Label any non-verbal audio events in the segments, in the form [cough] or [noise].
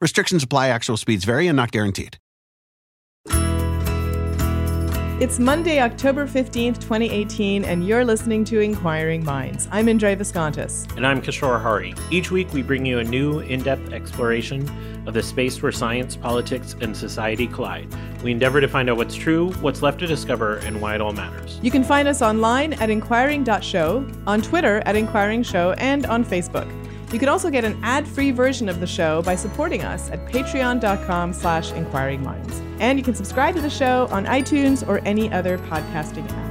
Restrictions apply, actual speeds vary and not guaranteed. It's Monday, October 15th, 2018, and you're listening to Inquiring Minds. I'm Indre Viskontas. And I'm Kishore Hari. Each week, we bring you a new, in depth exploration of the space where science, politics, and society collide. We endeavor to find out what's true, what's left to discover, and why it all matters. You can find us online at inquiring.show, on Twitter at Inquiring Show, and on Facebook. You can also get an ad-free version of the show by supporting us at patreon.com slash inquiringminds. And you can subscribe to the show on iTunes or any other podcasting app.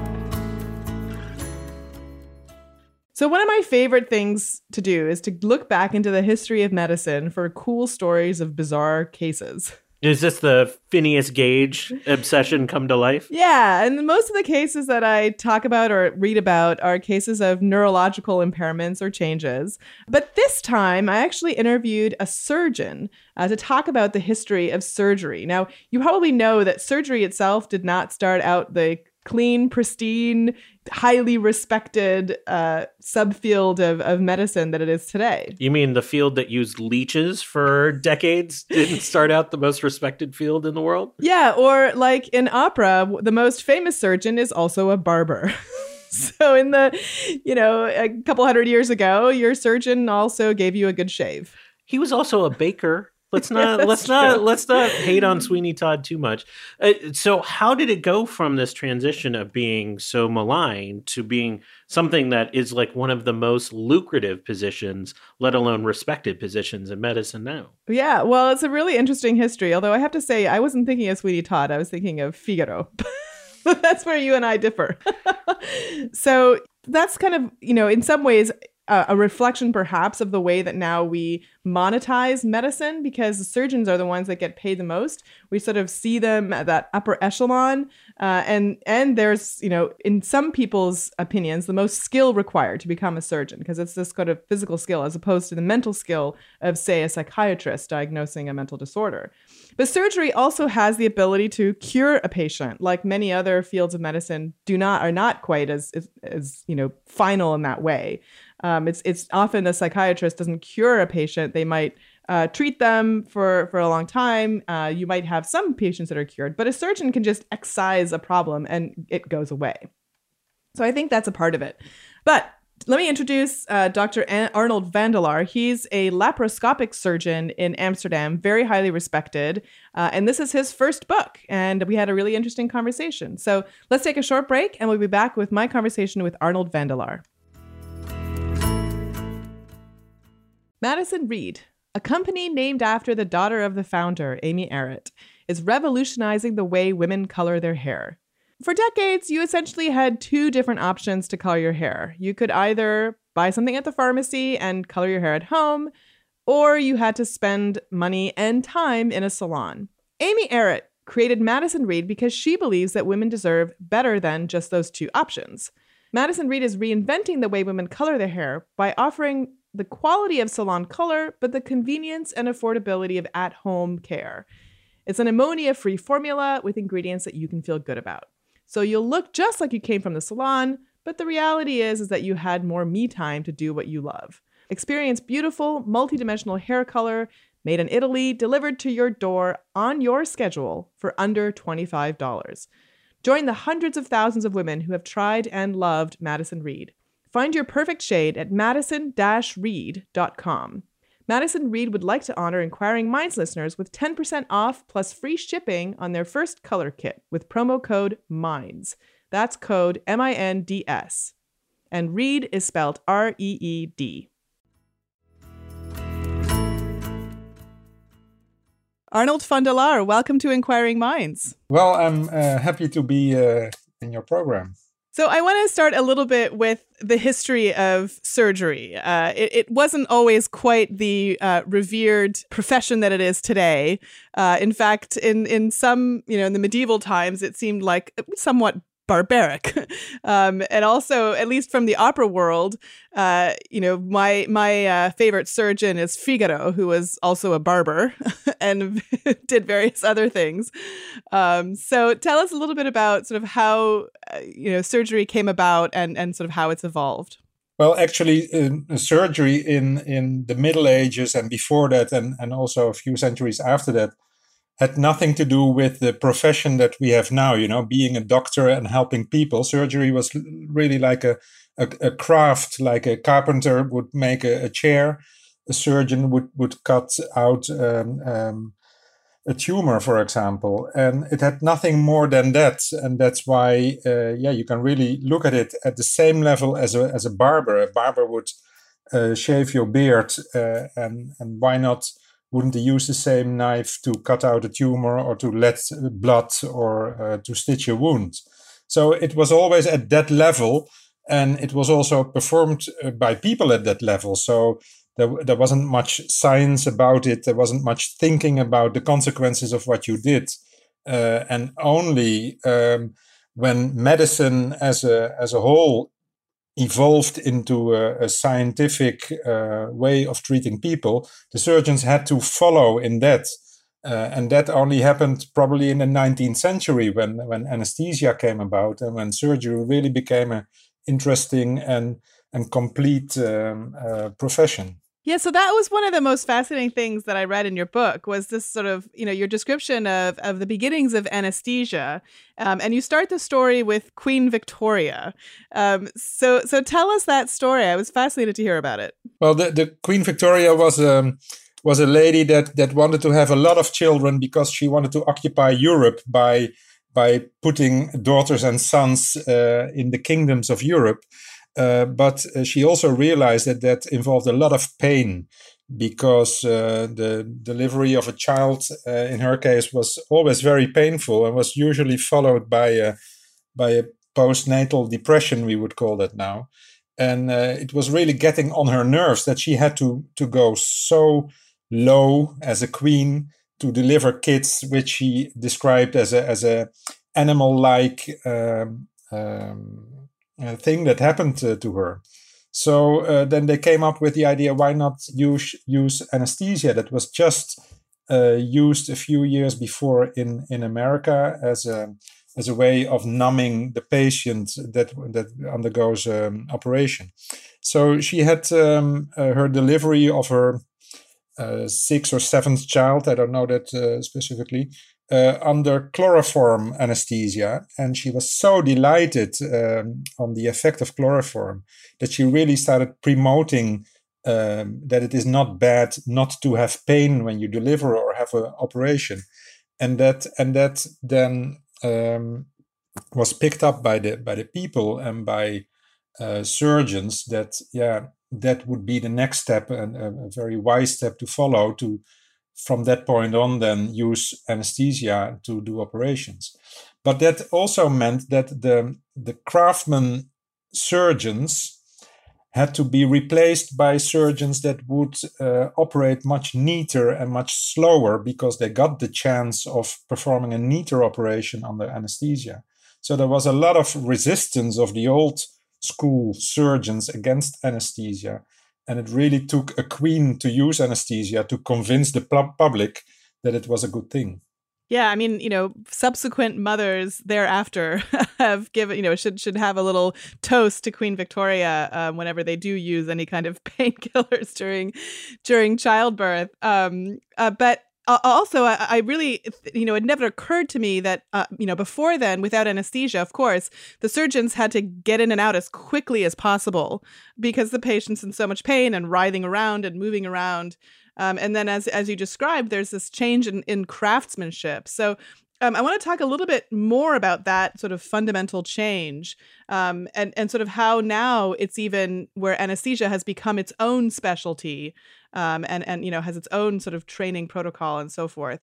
So one of my favorite things to do is to look back into the history of medicine for cool stories of bizarre cases. [laughs] Is this the Phineas Gage obsession come to life? Yeah, and most of the cases that I talk about or read about are cases of neurological impairments or changes. But this time, I actually interviewed a surgeon uh, to talk about the history of surgery. Now, you probably know that surgery itself did not start out the clean, pristine, highly respected uh, subfield of, of medicine that it is today. You mean the field that used leeches for decades didn't start out the most respected field in the world? Yeah, or like in opera, the most famous surgeon is also a barber. [laughs] so in the, you know, a couple hundred years ago, your surgeon also gave you a good shave. He was also a baker. [laughs] Let's not yeah, let's true. not let's not hate on Sweeney Todd too much. Uh, so, how did it go from this transition of being so maligned to being something that is like one of the most lucrative positions, let alone respected positions in medicine now? Yeah, well, it's a really interesting history. Although I have to say, I wasn't thinking of Sweeney Todd. I was thinking of Figaro. [laughs] that's where you and I differ. [laughs] so that's kind of you know in some ways a reflection perhaps of the way that now we monetize medicine because the surgeons are the ones that get paid the most. We sort of see them at that upper echelon uh, and and there's you know in some people's opinions the most skill required to become a surgeon because it's this kind of physical skill as opposed to the mental skill of say a psychiatrist diagnosing a mental disorder. But surgery also has the ability to cure a patient like many other fields of medicine do not are not quite as as, as you know final in that way um, it's it's often a psychiatrist doesn't cure a patient; they might uh, treat them for for a long time. Uh, you might have some patients that are cured, but a surgeon can just excise a problem and it goes away. So I think that's a part of it. But let me introduce uh, Dr. Arnold van de Laar. He's a laparoscopic surgeon in Amsterdam, very highly respected. Uh, and this is his first book. And we had a really interesting conversation. So let's take a short break and we'll be back with my conversation with Arnold van de Laar. Madison Reed, a company named after the daughter of the founder, Amy Errett, is revolutionizing the way women color their hair. For decades, you essentially had two different options to color your hair. You could either buy something at the pharmacy and color your hair at home, or you had to spend money and time in a salon. Amy Errett created Madison Reed because she believes that women deserve better than just those two options. Madison Reed is reinventing the way women color their hair by offering the quality of salon color, but the convenience and affordability of at home care. It's an ammonia free formula with ingredients that you can feel good about. So you'll look just like you came from the salon, but the reality is, is that you had more me time to do what you love. Experience beautiful, multidimensional hair color made in Italy, delivered to your door on your schedule for under $25. Join the hundreds of thousands of women who have tried and loved Madison Reed. Find your perfect shade at madison-reed.com. Madison Reed would like to honor Inquiring Minds listeners with 10% off plus free shipping on their first color kit with promo code MINDS. That's code M I N D S. And Reed is spelled R E E D. Arnold van welcome to Inquiring Minds. Well, I'm uh, happy to be uh, in your program. So I want to start a little bit with the history of surgery. Uh, it, it, wasn't always quite the uh, revered profession that it is today. Uh, in fact, in in some you know in the medieval times, it seemed like somewhat barbaric. [laughs] um, and also, at least from the opera world, uh, you know, my my uh, favorite surgeon is Figaro, who was also a barber [laughs] and [laughs] did various other things. Um, so, tell us a little bit about sort of how uh, you know surgery came about and and sort of how it's evolved. Well, actually, surgery in in the Middle Ages and before that, and and also a few centuries after that had nothing to do with the profession that we have now, you know, being a doctor and helping people. Surgery was really like a, a, a craft, like a carpenter would make a, a, chair, a surgeon would, would cut out um, um, a tumor, for example. And it had nothing more than that. And that's why, uh, yeah, you can really look at it at the same level as a, as a barber. A barber would uh, shave your beard, uh, and, and why not? Wouldn't they use the same knife to cut out a tumor or to let blood or uh, to stitch a wound? So it was always at that level, and it was also performed uh, by people at that level. So there, there wasn't much science about it. There wasn't much thinking about the consequences of what you did, uh, and only um, when medicine as a as a whole evolved into a, a scientific uh, way of treating people, the surgeons had to follow in that. Uh, and that only happened probably in the 19th century when, when anesthesia came about and when surgery really became an interesting and, and complete um, uh, profession. Yeah, so that was one of the most fascinating things that I read in your book was this sort of, you know, your description of of the beginnings of anesthesia, um, and you start the story with Queen Victoria. Um, so, so tell us that story. I was fascinated to hear about it. Well, the, the Queen Victoria was um, was a lady that that wanted to have a lot of children because she wanted to occupy Europe by by putting daughters and sons uh, in the kingdoms of Europe. Uh, but uh, she also realized that that involved a lot of pain because uh, the delivery of a child, uh, in her case, was always very painful and was usually followed by a by a postnatal depression, we would call that now. And it was really getting on her nerves that she had to to go so low as a queen to deliver kids, which she described as a as a animal like. Um, um, thing that happened uh, to her. So uh, then they came up with the idea: why not use use anesthesia that was just uh, used a few years before in in America as a as a way of numbing the patient that that undergoes um, operation. So she had um, uh, her delivery of her uh, sixth or seventh child. I don't know that specifically uh, under chloroform anesthesia, and she was so delighted um, on the effect of chloroform that she really started promoting um, that it is not bad not to have pain when you deliver or have an operation, and that and that then um, was picked up by the by the people and by uh, surgeons that yeah that would be the next step and a, a very wise step to follow to from that point on then use anesthesia to do operations. But that also meant that the, the craftsman surgeons had to be replaced by surgeons that would uh, operate much neater and much slower because they got the chance of performing a neater operation under anesthesia. So there was a lot of resistance of the old school surgeons against anesthesia and it really took a queen to use anesthesia to convince the public that it was a good thing. Yeah, I mean, you know, subsequent mothers thereafter [laughs] have given, you know, should should have a little toast to Queen Victoria um, whenever they do use any kind of [laughs] painkillers during during childbirth. Um, uh, but uh, also, I, I, really, you know, it never occurred to me that, uh, you know, before then, without anesthesia, of course, the surgeons had to get in and out as quickly as possible because the patient's in so much pain and writhing around and moving around. Um, and then, as as you described, there's this change in, in craftsmanship. So, um, I want to talk a little bit more about that sort of fundamental change, um, and and sort of how now it's even where anesthesia has become its own specialty, um, and and you know has its own sort of training protocol and so forth.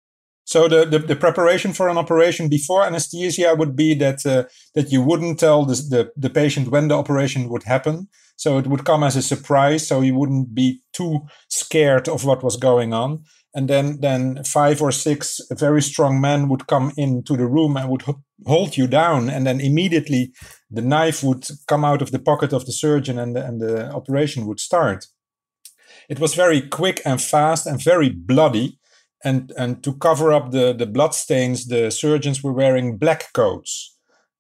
So the, the, the, preparation for an operation before anesthesia would be that uh, that you wouldn't tell the, the, the patient when the operation would happen. So it would come as a surprise. So you wouldn't be too scared of what was going on. And then then five or six very strong men would come into the room and would hold you down. And then immediately the knife would come out of the pocket of the surgeon and the, and the operation would start. It was very quick and fast and very bloody and and to cover up the the blood stains, the surgeons were wearing black coats.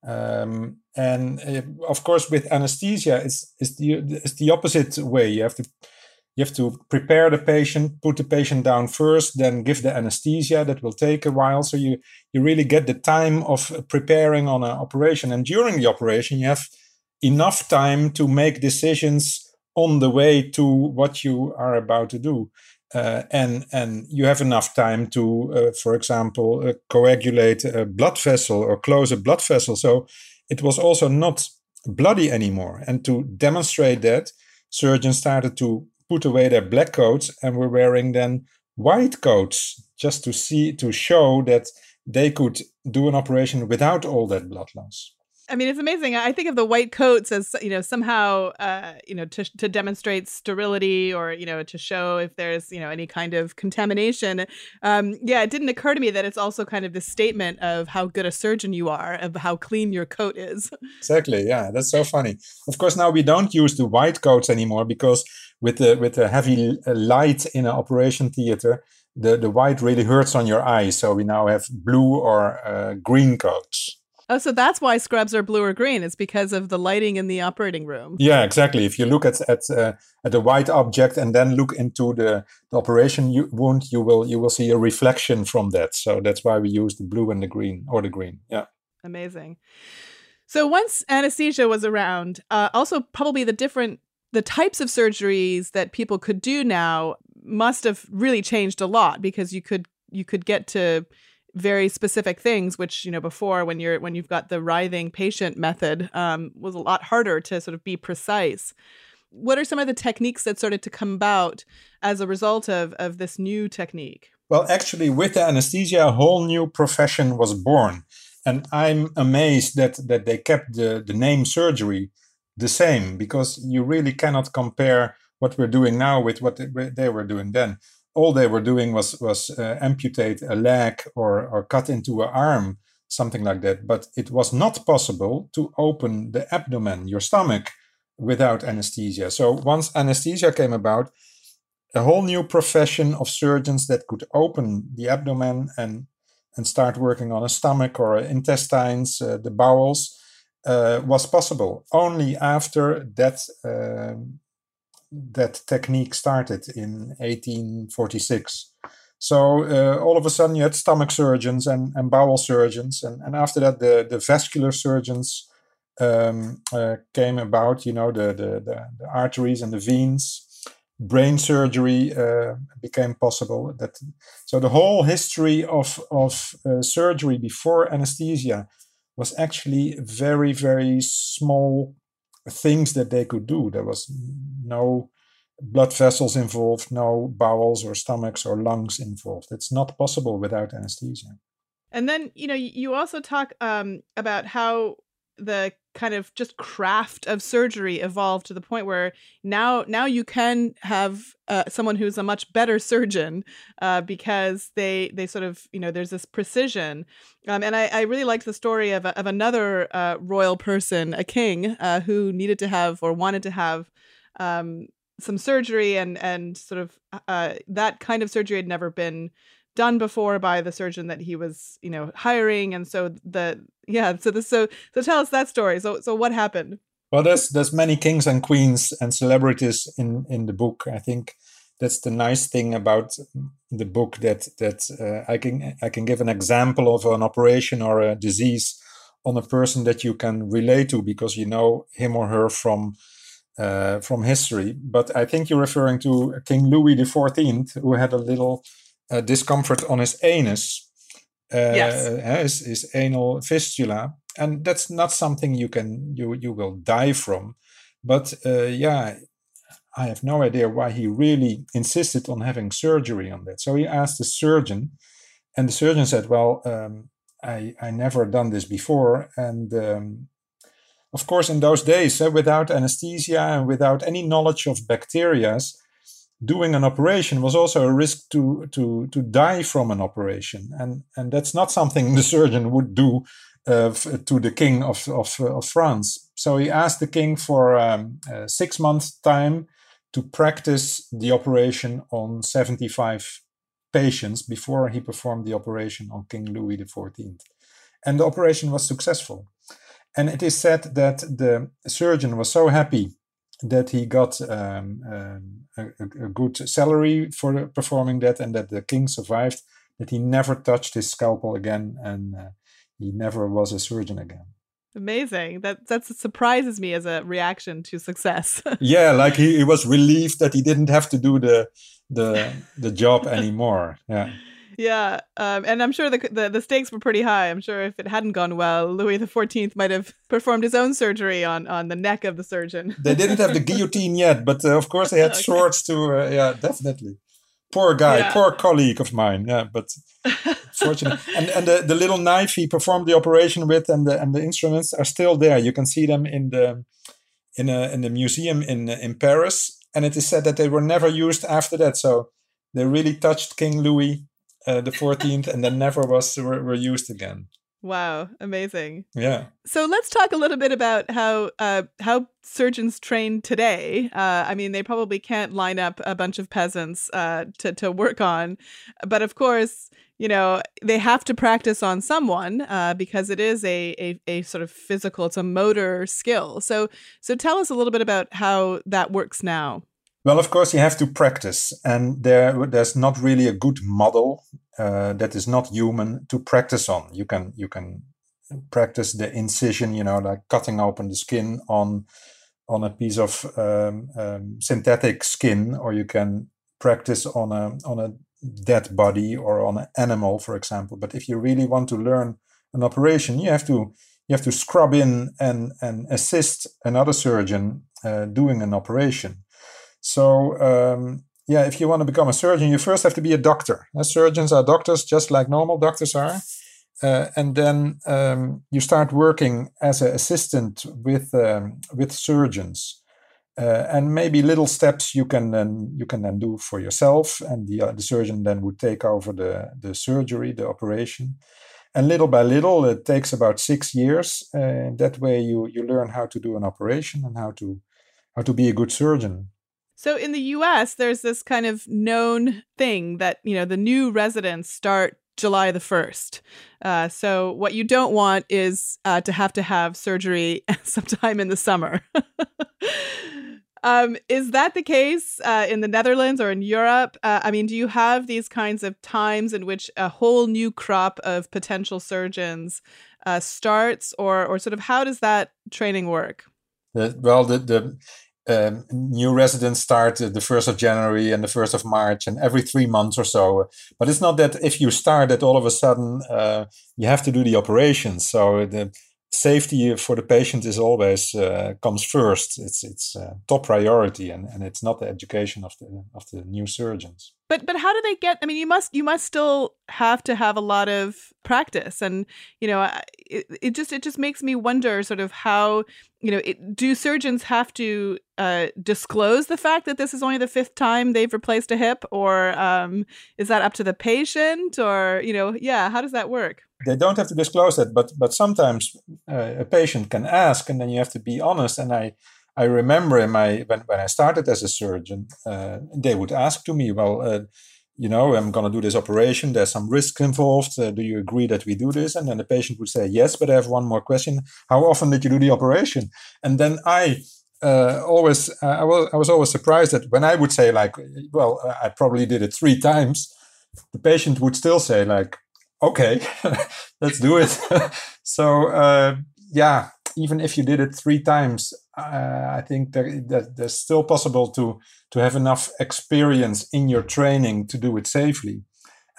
Um, and uh, of course, with anesthesia, it's, it's the it's the opposite way. You have to you have to prepare the patient, put the patient down first, then give the anesthesia. That will take a while. So you you really get the time of preparing on an operation. And during the operation, you have enough time to make decisions on the way to what you are about to do uh, and and you have enough time to, uh, for example, uh, coagulate a blood vessel or close a blood vessel. So it was also not bloody anymore. And to demonstrate that, surgeons started to put away their black coats and were wearing then white coats just to see to show that they could do an operation without all that blood loss. I mean, it's amazing. I think of the white coats as you know somehow uh, you know to to demonstrate sterility or you know to show if there's you know any kind of contamination. Um, yeah, it didn't occur to me that it's also kind of the statement of how good a surgeon you are, of how clean your coat is. Exactly. Yeah, that's so funny. Of course, now we don't use the white coats anymore because with the with the heavy uh, light in an operation theater, the the white really hurts on your eyes. So we now have blue or uh, green coats. Oh, so that's why scrubs are blue or green. It's because of the lighting in the operating room. Yeah, exactly. If you look at at uh, at a white object and then look into the, the operation wound, you will you will see a reflection from that. So that's why we use the blue and the green or the green. Yeah. Amazing. So once anesthesia was around, uh, also probably the different the types of surgeries that people could do now must have really changed a lot because you could you could get to very specific things which you know before when you're when you've got the writhing patient method um, was a lot harder to sort of be precise. What are some of the techniques that started to come about as a result of of this new technique? Well actually with the anesthesia a whole new profession was born. And i'm amazed that that they kept the the name surgery the same because you really cannot compare what we're doing now with what they were doing then all they were doing was was uh, amputate a leg or or cut into an arm, something like that. But it was not possible to open the abdomen, your stomach, without anesthesia. So once anesthesia came about, a whole new profession of surgeons that could open the abdomen and and start working on a stomach or intestines, uh, the bowels, uh, was possible only after that um, that technique started in 1846. So uh, all of a sudden you had stomach surgeons and, and bowel surgeons, and, and after that the, the vascular surgeons um, uh, came about. You know the, the, the the arteries and the veins. Brain surgery uh, became possible. That so the whole history of of uh, surgery before anesthesia was actually very very small things that they could do. There was no blood vessels involved, no bowels or stomachs or lungs involved. It's not possible without anesthesia. And then, you know, you also talk um, about how the kind of just craft of surgery evolved to the point where now now you can have uh, someone who's a much better surgeon uh, because they they sort of you know there's this precision. Um, and I, I really liked the story of, of another uh, royal person a king uh, who needed to have or wanted to have um, some surgery and and sort of uh, that kind of surgery had never been done before by the surgeon that he was you know hiring. And so the yeah so the so so tell us that story. So so what happened? Well there's there's many kings and queens and celebrities in in the book. I think that's the nice thing about the book that that uh, i can i can give an example of an operation or a disease on a person that you can relate to because you know him or her from uh, from history. But I think you're referring to King Louis XIV, who had a little uh, discomfort on his anus, uh, Yes. his, his anal fistula, and that's not something you can you you will die from. But uh, yeah, I have no idea why he really insisted on having surgery on that. So he asked the surgeon, and the surgeon said, "Well, um, I I never done this before, and um, of course, in those days, uh, without anesthesia and without any knowledge of bacteria, doing an operation was also a risk to to to die from an operation, and and that's not something [laughs] the surgeon would do uh, to the king of of, of France. So he asked the king for um, uh, six months' time to practice the operation on seventy five patients before he performed the operation on King Louis XIV, and the operation was successful. And it is said that the surgeon was so happy that he got um, um, a, a- good salary for performing that, and that the king survived. That he never touched his scalpel again, and uh, he never was a surgeon again. Amazing. That that surprises me as a reaction to success. [laughs] yeah, like he, he was relieved that he didn't have to do the the the job [laughs] anymore. Yeah. Yeah, um, and I'm sure the, the the stakes were pretty high. I'm sure if it hadn't gone well, Louis XIV might have performed his own surgery on on the neck of the surgeon. They didn't have the [laughs] guillotine yet, but uh, of course they had Okay. swords to. Uh, yeah, definitely. Poor guy, Yeah. poor colleague of mine. Yeah, but [laughs] fortunate. And and the, the little knife he performed the operation with, and the and the instruments are still there. You can see them in the in a in the museum in in Paris. And it is said that they were never used after that. So they really touched King Louis uh, the Fourteenth, and then never was were, were used again. wow, amazing. Yeah. So let's talk a little bit about how uh, how surgeons train today. Uh, I mean, they probably can't line up a bunch of peasants uh, to to work on, but of course, you know they have to practice on someone uh, because it is a, a a sort of physical, it's a motor skill. So so tell us a little bit about how that works now. Well, of course, you have to practice, and there there's not really a good model uh, that is not human to practice on. You can you can practice the incision, you know, like cutting open the skin on on a piece of um, um, synthetic skin, or you can practice on a on a dead body or on an animal, for example. But if you really want to learn an operation, you have to you have to scrub in and and assist another surgeon uh, doing an operation. So um, yeah, if you want to become a surgeon, you first have to be a doctor. Uh, surgeons are doctors, just like normal doctors are. Uh, and then um, you start working as an assistant with um, with surgeons, uh, and maybe little steps you can then you can then do for yourself, and the uh, the surgeon then would take over the the surgery, the operation, and little by little, it takes about six years. Uh, that way, you you learn how to do an operation and how to how to be a good surgeon. So in the US, there's this kind of known thing that, you know, the new residents start July the 1st. Uh, so what you don't want is uh, to have to have surgery [laughs] sometime in the summer. [laughs] um, is that the case uh, in the Netherlands or in Europe? Uh, I mean, do you have these kinds of times in which a whole new crop of potential surgeons uh, starts, or or sort of how does that training work? Well, the the um, new residents start uh, the first of January and the first of March, and every three months or so. But it's not that if you start that all of a sudden uh, you have to do the operation. So the safety for the patient is always uh, comes first. It's it's uh, top priority, and, and it's not the education of the of the new surgeons. But but how do they get? I mean, you must you must still have to have a lot of practice, and you know, it, it just it just makes me wonder, sort of how you know, it, do surgeons have to uh, disclose the fact that this is only the fifth time they've replaced a hip, or um, is that up to the patient, or you know, yeah, how does that work? they don't have to disclose that, but but sometimes uh, a patient can ask, and then you have to be honest. And I I remember in my when when I started as a surgeon, uh, they would ask to me, well, uh, you know, I'm going to do this operation. There's some risk involved. Uh, do you agree that we do this? And then the patient would say yes, but I have one more question. How often did you do the operation? And then I. Uh, always, uh, I was I was always surprised that when I would say like, well, I probably did it three times, the patient would still say like, okay, [laughs] let's do it. [laughs] so uh, yeah, even if you did it three times, uh, I think that, that there's still possible to to have enough experience in your training to do it safely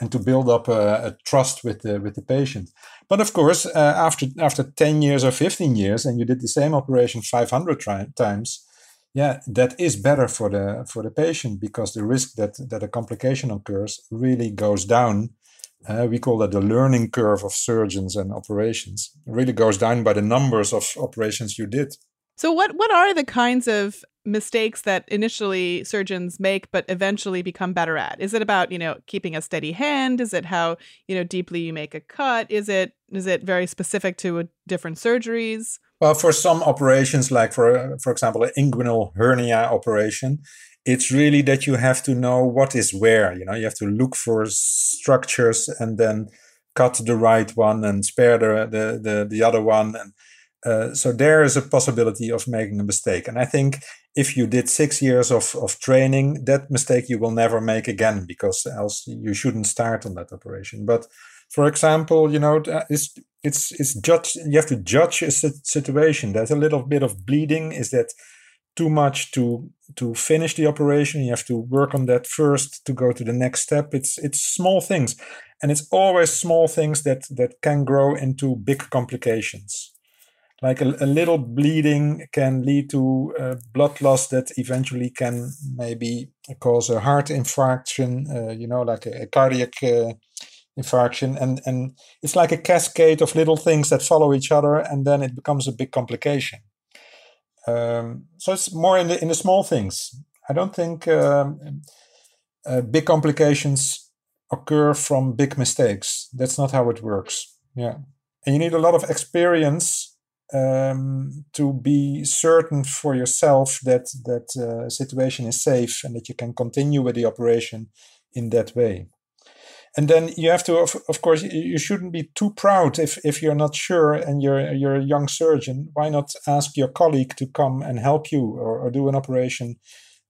and to build up a, a trust with the with the patient. But of course, uh, after after ten years or fifteen years, and you did the same operation five hundred tri- times, yeah, that is better for the for the patient because the risk that that a complication occurs really goes down. Uh, we call that the learning curve of surgeons and operations. It really goes down by the numbers of operations you did. So what what are the kinds of mistakes that initially surgeons make but eventually become better at? Is it about, you know, keeping a steady hand? Is it how, you know, deeply you make a cut? Is it is it very specific to different surgeries? Well, for some operations like for for example, an inguinal hernia operation, it's really that you have to know what is where, you know, you have to look for structures and then cut the right one and spare the the the, the other one and uh, so there is a possibility of making a mistake. And I think if you did six years of, of training, that mistake you will never make again because else you shouldn't start on that operation. But for example, you know, uh, it's it's it's judge. You have to judge a situation. There's a little bit of bleeding. Is that too much to to finish the operation? You have to work on that first to go to the next step. It's it's small things, and it's always small things that that can grow into big complications like a, a little bleeding can lead to uh, blood loss that eventually can maybe cause a heart infarction, uh, you know, like a, a cardiac uh, infarction. And, and it's like a cascade of little things that follow each other, and then it becomes a big complication. Um, so it's more in the, in the small things. I don't think um, uh, big complications occur from big mistakes. That's not how it works. Yeah. And you need a lot of experience um, to be certain for yourself that that uh, situation is safe and that you can continue with the operation in that way. And then you have to, of, of course, you shouldn't be too proud if, if you're not sure and you're you're a young surgeon. Why not ask your colleague to come and help you or, or do an operation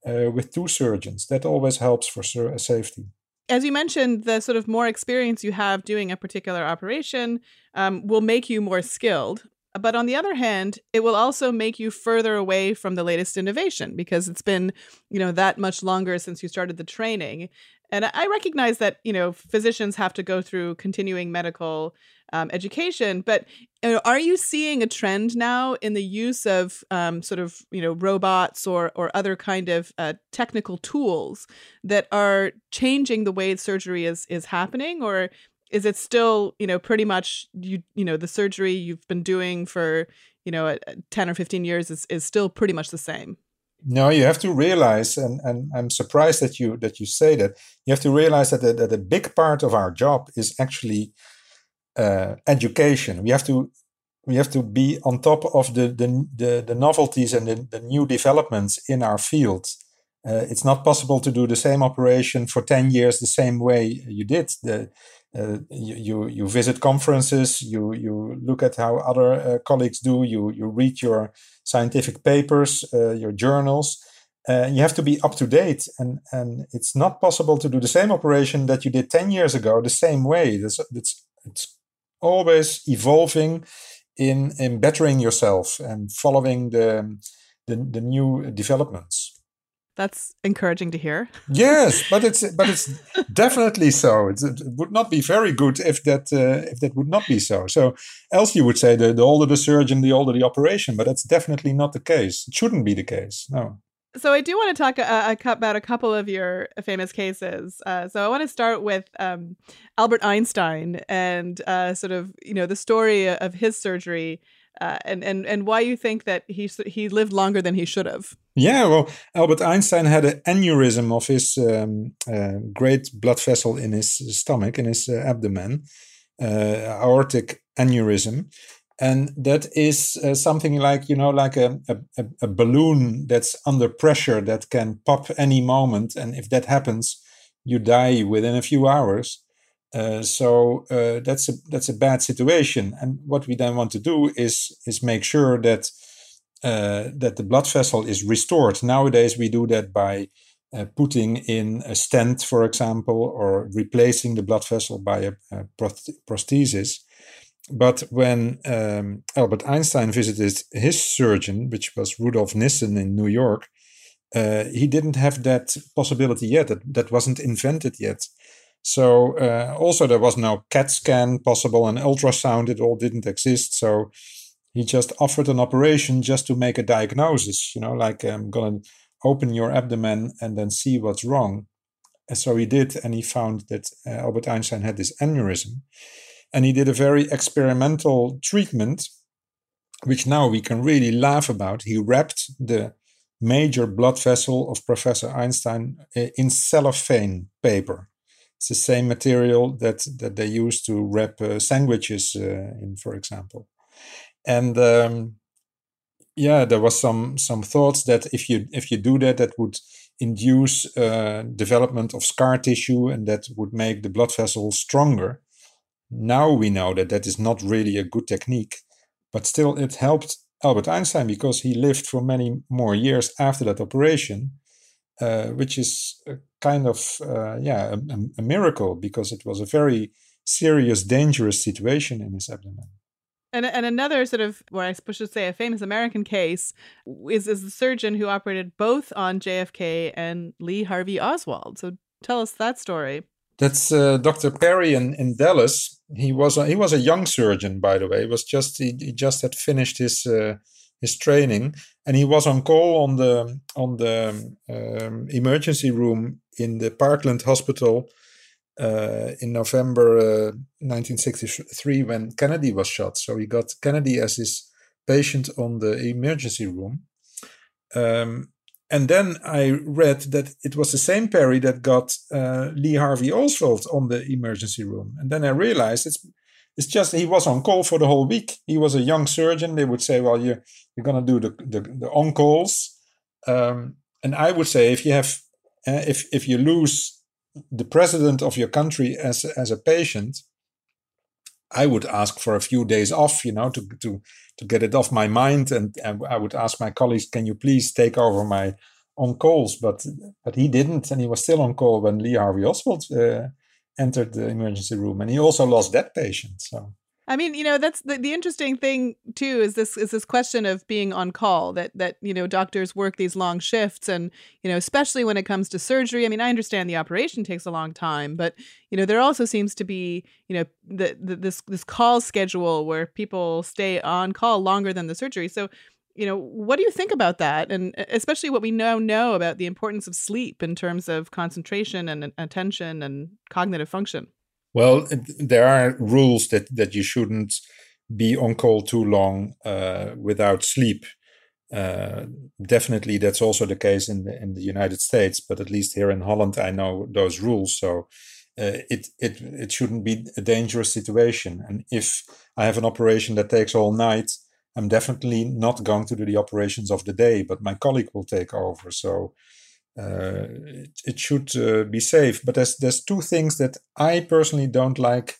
uh, with two surgeons? That always helps for safety as you mentioned, the sort of more experience you have doing a particular operation um, will make you more skilled. But on the other hand, it will also make you further away from the latest innovation because it's been, you know, that much longer since you started the training. And I recognize that, you know, physicians have to go through continuing medical um, education, but you know, are you seeing a trend now in the use of um, sort of, you know, robots or or other kind of uh, technical tools that are changing the way surgery is is happening, or is it still you know pretty much you you know the surgery you've been doing for you know 10 or 15 years is, is still pretty much the same? No you have to realize and, and i'm surprised that you that you say that. You have to realize that, that, that a big part of our job is actually uh, education. We have to we have to be on top of the the, the, the novelties and the, the new developments in our field uh, it's not possible to do the same operation for 10 years the same way you did. The uh, you, you visit conferences, you you look at how other uh, colleagues do, you you read your scientific papers, uh, your journals. Uh, you have to be up to date, and and it's not possible to do the same operation that you did ten years ago the same way. It's it's, it's always evolving in in bettering yourself and following the the, the new developments. That's encouraging to hear. [laughs] yes, but it's but it's definitely so. It's, it would not be very good if that uh, if that would not be so. So else you would say the, the older the surgeon, the older the operation, but that's definitely not the case. It shouldn't be the case. No. So I do want to talk uh, about a couple of your famous cases. Uh, so I want to start with um, Albert Einstein and uh, sort of you know the story of his surgery uh, and and and why you think that he he lived longer than he should have. Yeah, well, Albert Einstein had an aneurysm of his um, uh, great blood vessel in his stomach, in his uh, abdomen, uh, aortic aneurysm, and that is uh, something like you know like a, a, a balloon that's under pressure that can pop any moment, and if that happens, you die within a few hours. Uh, so uh, that's a that's a bad situation. And what we then want to do is is make sure that uh, that the blood vessel is restored. Nowadays, we do that by uh, putting in a stent, for example, or replacing the blood vessel by a, a prosthesis. but when um, Albert Einstein visited his surgeon, which was Rudolf Nissen in New York, uh, he didn't have that possibility yet. That, that wasn't invented yet. So uh, also there was no CAT scan possible and ultrasound. It all didn't exist. So he just offered an operation just to make a diagnosis. You know, like I'm gonna open your abdomen and then see what's wrong. And so he did, and he found that uh, Albert Einstein had this aneurysm. And he did a very experimental treatment, which now we can really laugh about. He wrapped the major blood vessel of Professor Einstein uh, in cellophane paper. It's the same material that, that they use to wrap uh, sandwiches uh, in, for example. And um, yeah, there was some some thoughts that if you if you do that, that would induce uh, development of scar tissue and that would make the blood vessels stronger. Now we know that that is not really a good technique, but still it helped Albert Einstein because he lived for many more years after that operation, uh, which is a kind of uh, yeah a, a miracle because it was a very serious, dangerous situation in his abdomen. And, and another sort of, what I should say, a famous American case is, is the surgeon who operated both on JFK and Lee Harvey Oswald. So tell us that story. That's uh, Dr. Perry in, in Dallas. He was a, he was a young surgeon, by the way. He was just he, he just had finished his uh, his training, and he was on call on the on the um, emergency room in the Parkland Hospital uh, in November uh, 1963 when Kennedy was shot. So he got Kennedy as his patient on the emergency room. Um, and then I read that it was the same Perry that got uh, Lee Harvey Oswald on the emergency room. And then I realized it's it's just he was on call for the whole week. He was a young surgeon. They would say, "Well, you're you're gonna do the the, the on calls," um, and I would say if you have uh, if if you lose the president of your country as as a patient, I would ask for a few days off, you know, to to to get it off my mind, and, and I would ask my colleagues, "Can you please take over my on calls?" But but he didn't, and he was still on call when Lee Harvey Oswald uh, entered the emergency room, and he also lost that patient. So I mean, you know, that's the, the interesting thing too is this is this question of being on call that that you know doctors work these long shifts and you know especially when it comes to surgery. I mean, I understand the operation takes a long time, but you know there also seems to be you know the, the this this call schedule where people stay on call longer than the surgery. So you know what do you think about that and especially what we now know about the importance of sleep in terms of concentration and attention and cognitive function well, there are rules that that you shouldn't be on call too long uh, without sleep. Uh, definitely, that's also the case in the in the United States, but at least here in Holland, I know those rules. So uh, it it it shouldn't be a dangerous situation. And if I have an operation that takes all night, I'm definitely not going to do the operations of the day, but my colleague will take over. So uh, it, it, should uh, be safe. But there's there's two things that I personally don't like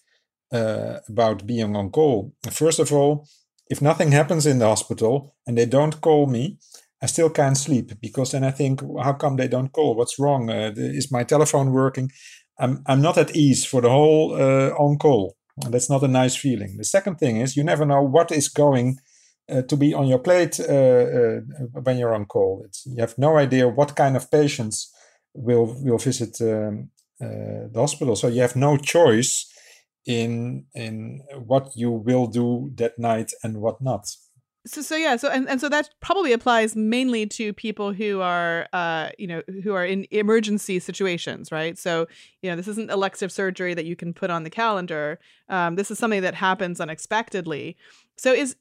uh, about being on call. First of all, if nothing happens in the hospital and they don't call me, I still can't sleep because then I think, how come they don't call? What's wrong? Uh, is my telephone working? I'm I'm not at ease for the whole uh, on call. That's not a nice feeling. The second thing is you never know what is going uh, to be on your plate uh, uh, when you're on call. It's, you have no idea what kind of patients will will visit um, uh, the hospital, so you have no choice in in what you will do that night and what not. So, so yeah, so and, and so that probably applies mainly to people who are, uh, you know, who are in emergency situations, right? So, you know, this isn't elective surgery that you can put on the calendar. Um, this is something that happens unexpectedly. So, is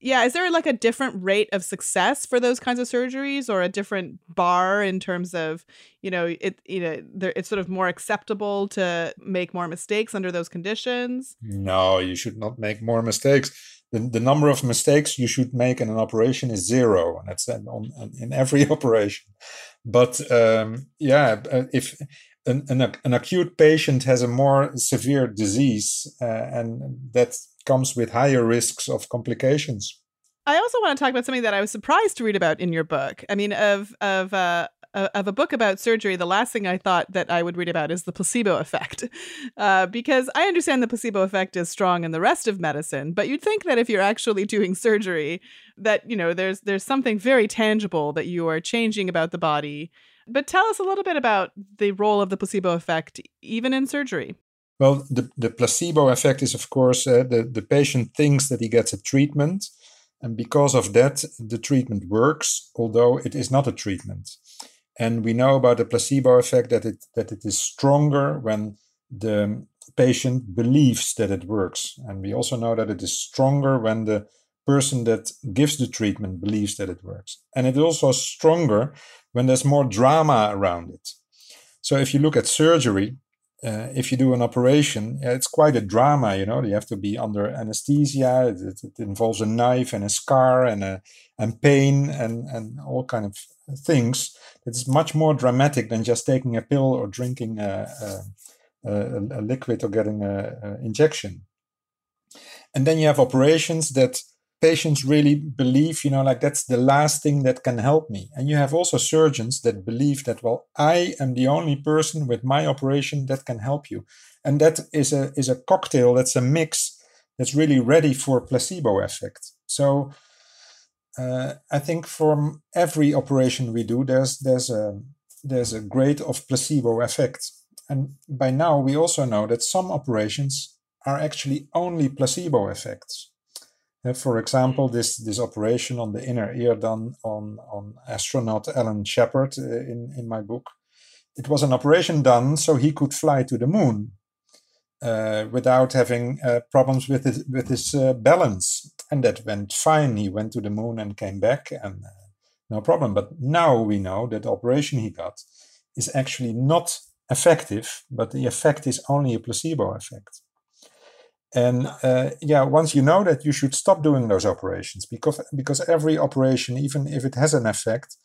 yeah, is there like a different rate of success for those kinds of surgeries or a different bar in terms of, you know, it you know, it's sort of more acceptable to make more mistakes under those conditions? No, you should not make more mistakes. The, the number of mistakes you should make in an operation is zero, and that's on, on in every [laughs] operation. But um, yeah, uh, if an, an, an, acute patient has a more severe disease, uh, and that comes with higher risks of complications. I also want to talk about something that I was surprised to read about in your book. I mean, of of uh, of a book about surgery, the last thing I thought that I would read about is the placebo effect, [laughs] uh, because I understand the placebo effect is strong in the rest of medicine. But you'd think that if you're actually [laughs] doing surgery, that you know there's there's something very tangible that you are changing about the body. But tell us a little bit about the role of the placebo effect, even in surgery. Well, the, the placebo effect is, of course, uh, the, the patient thinks that he gets a treatment. And because of that, the treatment works, although it is not a treatment. And we know about the placebo effect that it, that it is stronger when the patient believes that it works. And we also know that it is stronger when the person that gives the treatment believes that it works. And it is also stronger when there's more drama around it. So if you look at surgery, uh, if you do an operation, it's quite a drama. You know, you have to be under anesthesia. It, it, involves a knife and a scar and a and pain and and all kind of things. It's much more dramatic than just taking a pill or drinking a, a, a, a liquid or getting an injection. And then you have operations that patients really believe, you know, like that's the last thing that can help me. And you have also surgeons that believe that, well, I am the only person with my operation that can help you. And that is a is a cocktail, that's a mix that's really ready for placebo effect. So uh, I think from every operation we do, there's there's a there's a grade of placebo effect. And by now we also know that some operations are actually only placebo effects. Uh, for example, this, this operation on the inner ear done on, on astronaut Alan Shepard uh, in, in my book, it was an operation done so he could fly to the moon uh, without having uh, problems with his, with his uh, balance. And that went fine. He went to the moon and came back, and uh, no problem. But now we know that the operation he got is actually not effective, but the effect is only a placebo effect. And uh, yeah, once you know that, you should stop doing those operations because because every operation, even if it has an effect,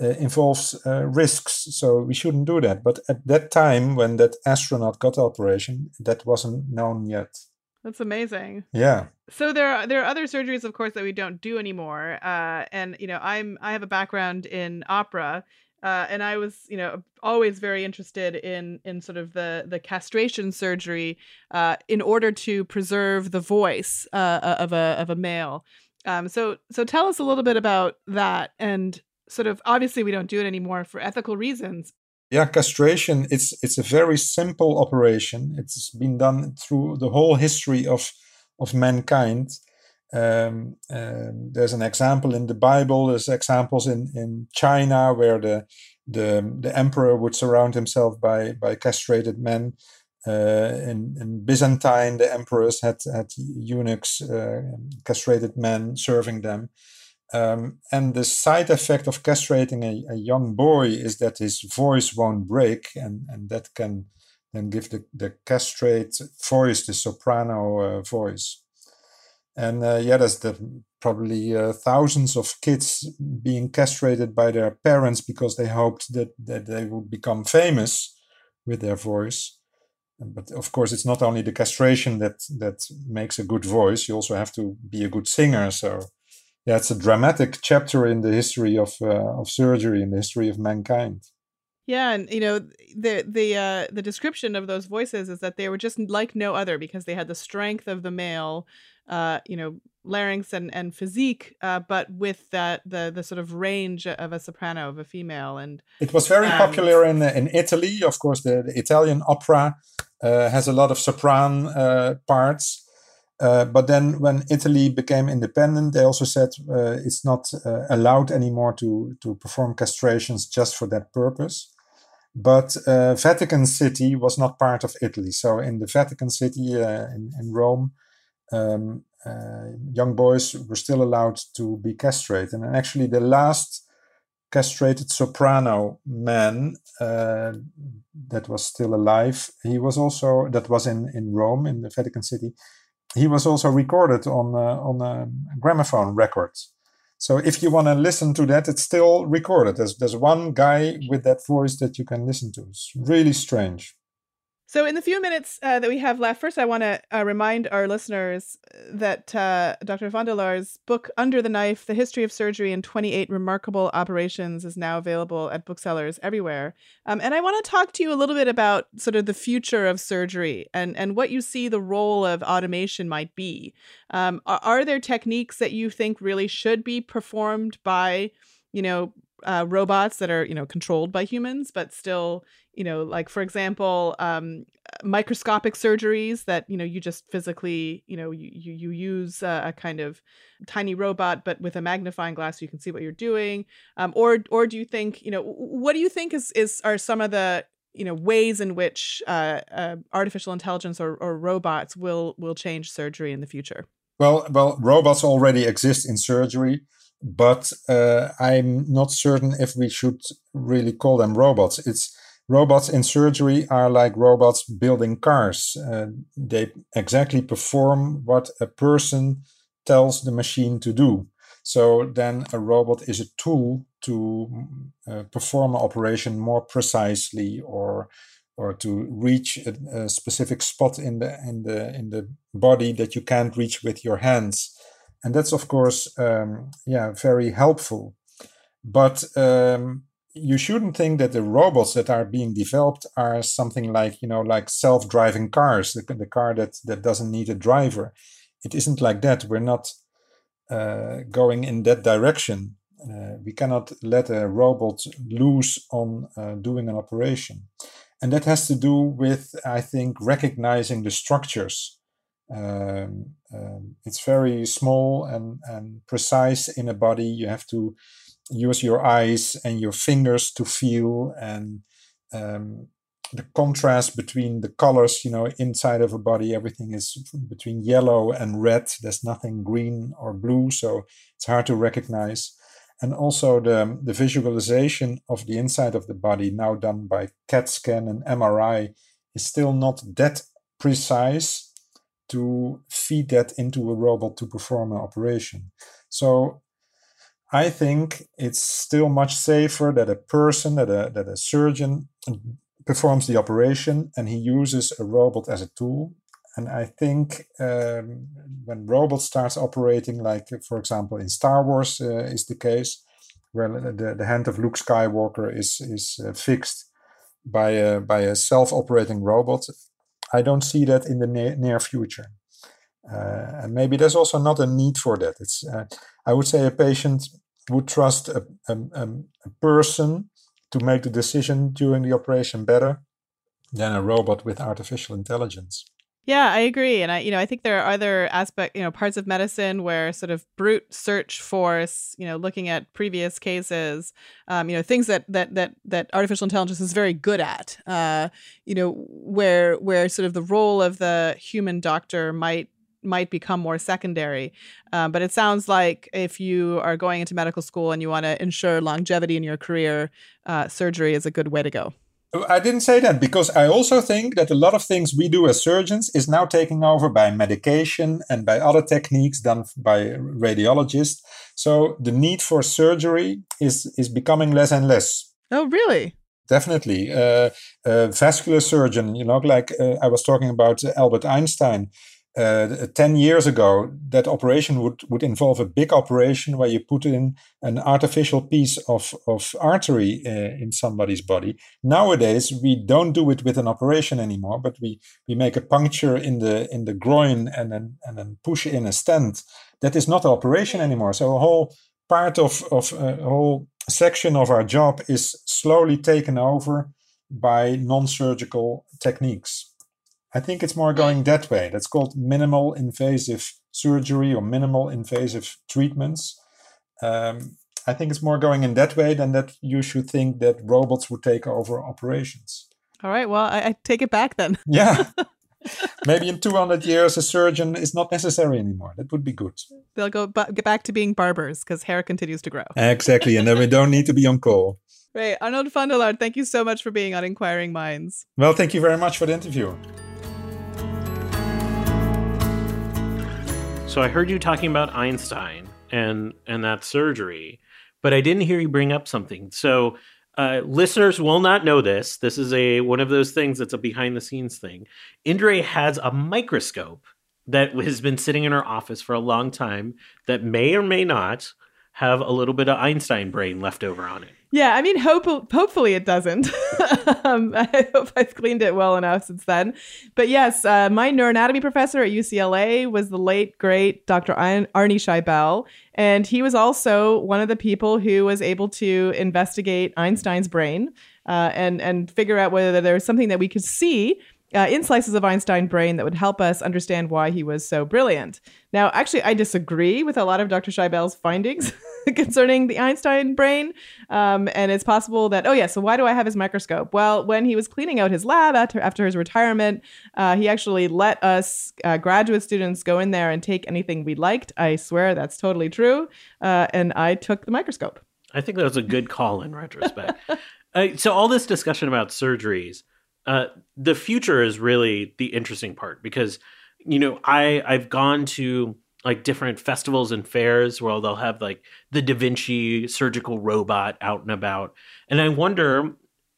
uh, involves uh, risks. So we shouldn't do that. But at that time, when that astronaut got the operation, that wasn't known yet. That's amazing. Yeah. So there are there are other surgeries, of course, that we don't do anymore. Uh, and you know, I'm I have a background in opera, uh, and I was, you know, always very interested in in sort of the the castration surgery uh, in order to preserve the voice uh, of a of a male. Um, so so tell us a little bit about that, and sort of obviously we don't do it anymore for ethical reasons. Yeah, castration. It's it's a very simple operation. It's been done through the whole history of of mankind. Um, um, there's an example in the Bible. There's examples in, in China where the, the the emperor would surround himself by by castrated men. Uh, in, in Byzantine, the emperors had had eunuchs, uh, castrated men serving them. Um, and the side effect of castrating a, a, young boy is that his voice won't break, and, and that can then give the, the castrate voice, the soprano uh, voice. And uh, yeah, there's the, probably uh, thousands of kids being castrated by their parents because they hoped that, that they would become famous with their voice. But of course, it's not only the castration that, that makes a good voice, you also have to be a good singer. So, yeah, it's a dramatic chapter in the history of, uh, of surgery, in the history of mankind. Yeah, and you know the the uh, the description of those voices is that they were just like no other because they had the strength of the male, uh, you know, larynx and and physique, uh, but with that the the sort of range of a soprano of a female. And it was very um, popular in in Italy. Of course, the, the Italian opera uh, has a lot of sopran uh, parts. Uh, but then, when Italy became independent, they also said uh, it's not uh, allowed anymore to to perform castrations just for that purpose. But uh, Vatican City was not part of Italy. So in the Vatican City uh, in, in, Rome, um, uh, young boys were still allowed to be castrated. And actually, the last castrated soprano man that was still alive, he was also, that was in, in Rome, in the Vatican City, he was also recorded on, uh, on a gramophone record. So if you want to listen to that, it's still recorded. There's there's one guy with that voice that you can listen to. It's really strange. So, in the few minutes uh, that we have left, first I want to uh, remind our listeners that uh, Dr. Laar's book, Under the Knife The History of Surgery in 28 Remarkable Operations, is now available at booksellers everywhere. Um, and I want to talk to you a little bit about sort of the future of surgery and, and what you see the role of automation might be. Um, are, are there techniques that you think really should be performed by, you know, uh, robots that are you know controlled by humans but still you know like for example um, microscopic surgeries that you know you just physically you know you you, you use a, a, kind of tiny robot but with a magnifying glass so you can see what you're doing. Um, or or do you think you know what do you think is is are some of the you know ways in which uh, uh, artificial intelligence or, or robots will will change surgery in the future? Well well robots already exist in surgery but uh, I'm not certain if we should really call them robots. It's robots in surgery are like robots building cars. Uh, they exactly perform what a person tells the machine to do. So then a robot is a tool to uh, perform an operation more precisely or or to reach a, a, specific spot in the in the in the body that you can't reach with your hands and that's of course um, yeah very helpful. But um, you shouldn't think that the robots that are being developed are something like you know like self-driving cars the, the car that that doesn't need a driver. It isn't like that. We're not uh, going in that direction. Uh, we cannot let a robot loose on uh, doing an operation. And that has to do with i think recognizing the structures um, um, it's very small and, and precise in a body. You have to use your eyes and your fingers to feel and um, the contrast between the colors, you know, inside of a body, everything is between yellow and red. There's nothing green or blue, so it's hard to recognize. And also the, the visualization of the inside of the body, now done by CAT scan and MRI, is still not that precise to feed that into a robot to perform an operation. So I think it's still much safer that a person, that a, that a surgeon performs the operation and he uses a robot as a tool. And I think um, when robots starts operating, like for example in Star Wars uh, is the case, where the, the hand of Luke Skywalker is is uh, fixed by a by a self-operating robot, I don't see that in the near, near future. Uh, and maybe there's also not a need for that. It's, uh, I would say, a patient would trust a, a, a, person to make the decision during the operation better than a robot with artificial intelligence. Yeah, I agree, and I, you know, I think there are other aspect, you know, parts of medicine where sort of brute search force, you know, looking at previous cases, um, you know, things that that that that artificial intelligence is very good at, uh, you know, where where sort of the role of the human doctor might might become more secondary. Uh, but it sounds like if you are going into medical school and you want to ensure longevity in your career, uh, surgery is a good way to go. I didn't say that because I also think that a lot of things we do as surgeons is now taken over by medication and by other techniques done by radiologists. So the need for surgery is is becoming less and less. Oh, really? Definitely. Uh, uh, vascular surgeon, you know, like uh, I was talking about Albert Einstein uh, 10 years ago, that operation would, would involve a big operation where you put in an artificial piece of, of artery uh, in somebody's body. Nowadays, we don't do it with an operation anymore, but we, we make a puncture in the, in the groin and then, and then push in a stent. That is not an operation anymore. So a whole part of, of uh, a whole section of our job is slowly taken over by non-surgical techniques. I think it's more going that way. That's called minimal invasive surgery or minimal invasive treatments. Um, I think it's more going in that way than that you should think that robots would take over operations. All right. Well, I, I take it back then. Yeah. [laughs] Maybe in 200 years, a surgeon is not necessary anymore. That would be good. They'll go b- get back to being barbers because hair continues to grow. Exactly. And then we don't need to be on call. Right. Arnold van der thank you so much for being on Inquiring Minds. Well, thank you very much for the interview. So I heard you talking about Einstein and and that surgery, but I didn't hear you bring up something. So uh, listeners will not know this. This is a one of those things that's a behind the scenes thing. Indre has a microscope that has been sitting in her office for a long time that may or may not have a little bit of Einstein brain left over on it. Yeah, I mean, hope, hopefully it doesn't. [laughs] um, I hope I've cleaned it well enough since then. But yes, uh, my neuroanatomy professor at UCLA was the late, great Dr. Arnie Scheibel. And he was also one of the people who was able to investigate Einstein's brain uh, and, and figure out whether there was something that we could see uh, in slices of Einstein brain that would help us understand why he was so brilliant. Now, actually, I disagree with a lot of Dr. Scheibel's findings [laughs] concerning the Einstein brain. Um, and it's possible that, oh, yeah, so why do I have his microscope? Well, when he was cleaning out his lab after, after his retirement, uh, he actually let us uh, graduate students go in there and take anything we liked. I swear that's totally true. Uh, and I took the microscope. I think that was a good call in retrospect. [laughs] Uh, so, all this discussion about surgeries uh, the future is really the interesting part because you know I I've gone to like different festivals and fairs where they'll have like the Da Vinci surgical robot out and about, and I wonder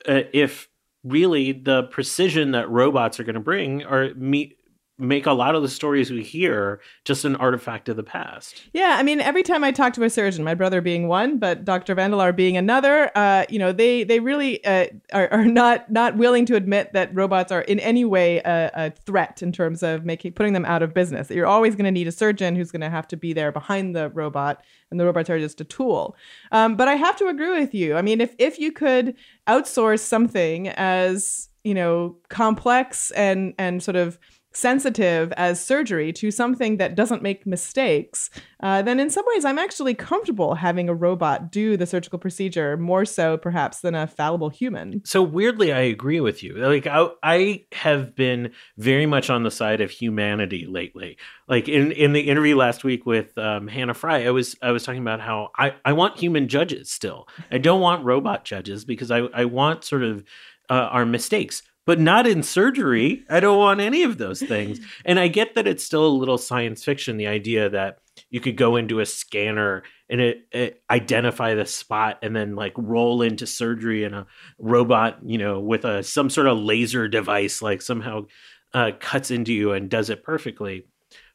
uh, if really the precision that robots are going to bring are meet make a lot of the stories we hear just an artifact of the past. Yeah, I mean, every time I talk to a surgeon, my brother being one, but Dr. van de Laar being another, uh, you know, they they really uh, are, are not not willing to admit that robots are in any way a, a threat in terms of making putting them out of business. You're always going to need a surgeon who's going to have to be there behind the robot, and the robots are just a tool. Um, but I have to agree with you. I mean, if if you could outsource something as you know complex and and sort of sensitive as surgery to something that doesn't make mistakes, uh, then in some ways I'm actually comfortable having a robot do the surgical procedure more so perhaps than a fallible human. So weirdly, I agree with you. Like I, I have been very much on the side of humanity lately. Like in, in the interview last week with um, Hannah Fry, I was I was talking about how I, I want human judges still. I don't want robot judges because I, I want sort of uh, our mistakes but not in surgery. I don't want any of those things. And I get that it's still a little science fiction, the idea that you could go into a scanner and it, it, identify the spot and then like roll into surgery and a robot, you know, with a some sort of laser device like somehow uh, cuts into you and does it perfectly.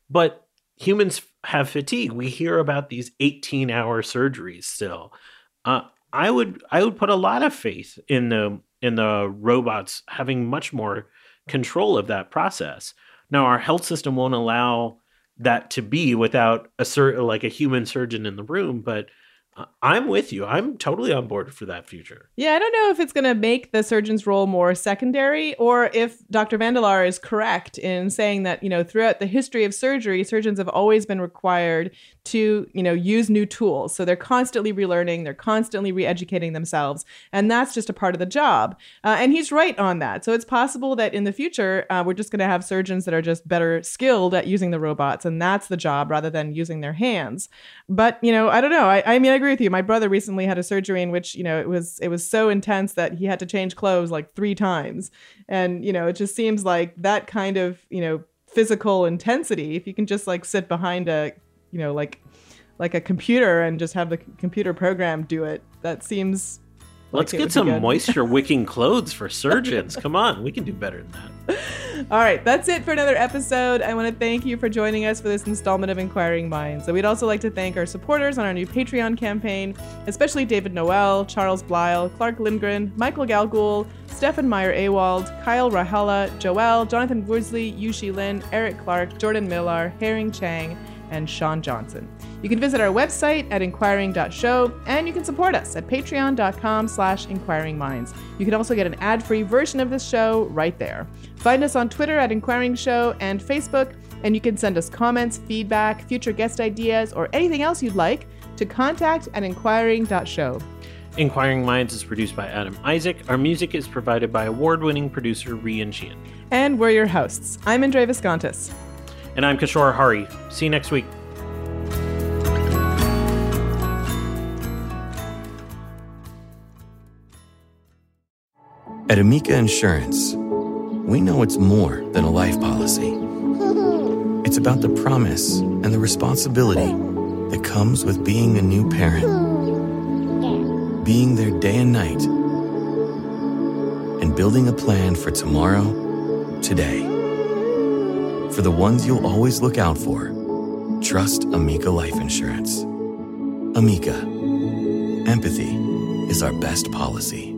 But humans have fatigue. We hear about these 18 hour surgeries still. Uh, I would I would put a lot of faith in the in the robots having much more control of that process. Now, our health system won't allow that to be without a certain like a human surgeon in the room, but I'm with you. I'm totally on board for that future. Yeah, I don't know if it's going to make the surgeon's role more secondary or if Dr. van de Laar is correct in saying that, you know, throughout the history of surgery, surgeons have always been required to, you know, use new tools. So they're constantly relearning, they're constantly re-educating themselves, and that's just a part of the job. Uh, and he's right on that. So it's possible that in the future, uh, we're just going to have surgeons that are just better skilled at using the robots, and that's the job rather than using their hands. But, you know, I don't know. I, I mean, I agree with you. My brother recently had a surgery in which, you know, it was it was so intense that he had to change clothes like 3 times. And, you know, it just seems like that kind of, you know, physical intensity, if you can just like sit behind a, you know, like like a computer and just have the computer program do it, that seems Let's like get some moisture [laughs] wicking clothes for surgeons. Come on, we can do better than that. [laughs] All right, that's it for another episode. I want to thank you for joining us for this installment of Inquiring Minds. So we'd also like to thank our supporters on our new Patreon campaign, especially David Noel, Charles Blyle, Clark Lindgren, Michael Galgul, Stefan Meyer Awald, Kyle Rahela, Joel, Jonathan Woodsley, Yushi Lin, Eric Clark, Jordan Millar, Herring Chang, and Sean Johnson. You can visit our website at inquiring.show and you can support us at patreon.com slash inquiringminds. You can also get an ad-free version of this show right there. Find us on Twitter at Inquiring Show and Facebook, and you can send us comments, feedback, future guest ideas, or anything else you'd like to contact at inquiring.show. Inquiring Minds is produced by Adam Isaac. Our music is provided by award-winning producer Rian Sheehan. And we're your hosts. I'm Indre Viskontas. And I'm Kishore Hari. See you next week. At Amica Insurance, we know it's more than a life policy. It's about the promise and the responsibility that comes with being a new parent. Being there day and night and building a plan for tomorrow, today. For the ones you'll always look out for, trust Amica Life Insurance. Amica, empathy is our best policy.